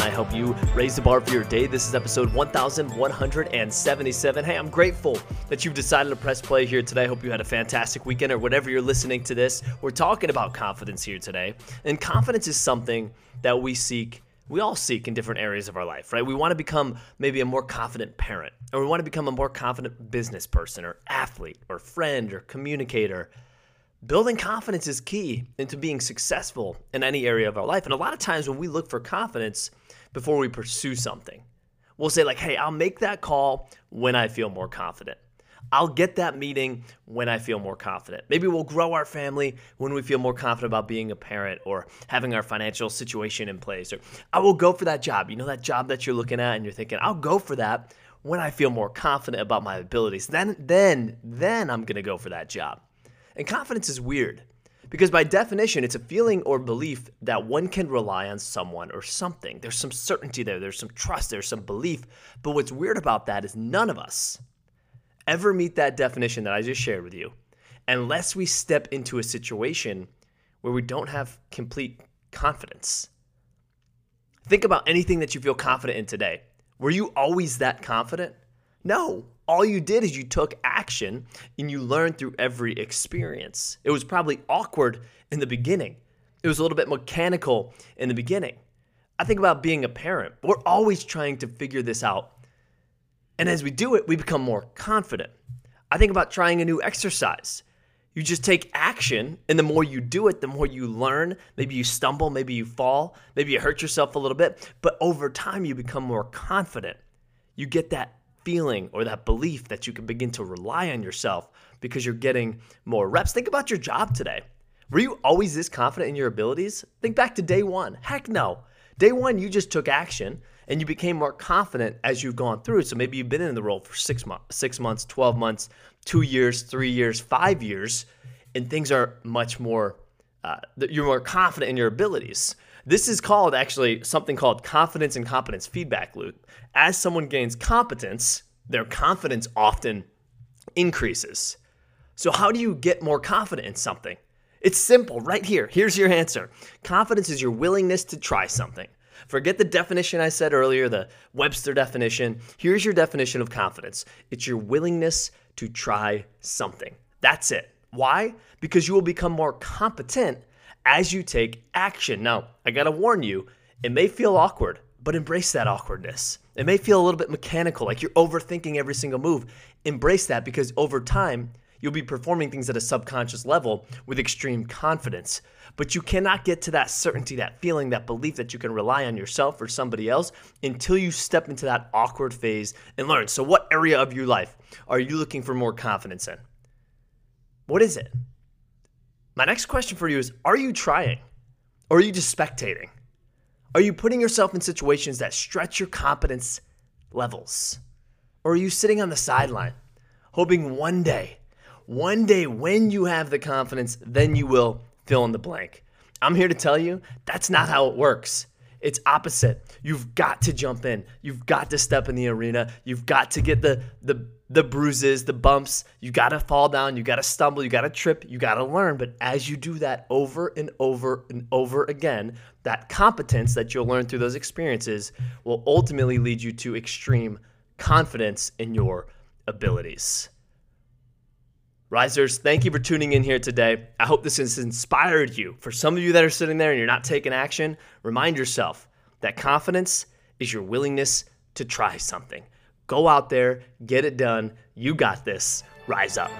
I help you raise the bar for your day. This is episode 1177. Hey, I'm grateful that you've decided to press play here today. I hope you had a fantastic weekend or whatever you're listening to this. We're talking about confidence here today. And confidence is something that we seek we all seek in different areas of our life, right? We want to become maybe a more confident parent, or we want to become a more confident business person, or athlete, or friend, or communicator. Building confidence is key into being successful in any area of our life. And a lot of times when we look for confidence before we pursue something, we'll say, like, hey, I'll make that call when I feel more confident. I'll get that meeting when I feel more confident. Maybe we'll grow our family when we feel more confident about being a parent or having our financial situation in place. Or I will go for that job. You know, that job that you're looking at and you're thinking, I'll go for that when I feel more confident about my abilities. Then, then, then I'm going to go for that job. And confidence is weird because, by definition, it's a feeling or belief that one can rely on someone or something. There's some certainty there, there's some trust, there's some belief. But what's weird about that is none of us ever meet that definition that I just shared with you unless we step into a situation where we don't have complete confidence. Think about anything that you feel confident in today. Were you always that confident? No, all you did is you took action and you learned through every experience. It was probably awkward in the beginning, it was a little bit mechanical in the beginning. I think about being a parent. We're always trying to figure this out. And as we do it, we become more confident. I think about trying a new exercise. You just take action, and the more you do it, the more you learn. Maybe you stumble, maybe you fall, maybe you hurt yourself a little bit, but over time, you become more confident. You get that feeling or that belief that you can begin to rely on yourself because you're getting more reps. Think about your job today. Were you always this confident in your abilities? Think back to day one. Heck no. Day one, you just took action and you became more confident as you've gone through. So maybe you've been in the role for six months, six months, 12 months, two years, three years, five years, and things are much more, uh, you're more confident in your abilities. This is called actually something called confidence and competence feedback loop. As someone gains competence, their confidence often increases. So, how do you get more confident in something? It's simple, right here. Here's your answer confidence is your willingness to try something. Forget the definition I said earlier, the Webster definition. Here's your definition of confidence it's your willingness to try something. That's it. Why? Because you will become more competent as you take action. Now, I gotta warn you, it may feel awkward, but embrace that awkwardness. It may feel a little bit mechanical, like you're overthinking every single move. Embrace that because over time, you'll be performing things at a subconscious level with extreme confidence. But you cannot get to that certainty, that feeling, that belief that you can rely on yourself or somebody else until you step into that awkward phase and learn. So, what area of your life are you looking for more confidence in? What is it? My next question for you is Are you trying? Or are you just spectating? Are you putting yourself in situations that stretch your competence levels? Or are you sitting on the sideline, hoping one day, one day when you have the confidence, then you will fill in the blank? I'm here to tell you that's not how it works. It's opposite. You've got to jump in. You've got to step in the arena. You've got to get the the the bruises, the bumps. You got to fall down, you got to stumble, you got to trip, you got to learn. But as you do that over and over and over again, that competence that you'll learn through those experiences will ultimately lead you to extreme confidence in your abilities. Risers, thank you for tuning in here today. I hope this has inspired you. For some of you that are sitting there and you're not taking action, remind yourself that confidence is your willingness to try something. Go out there, get it done. You got this. Rise up.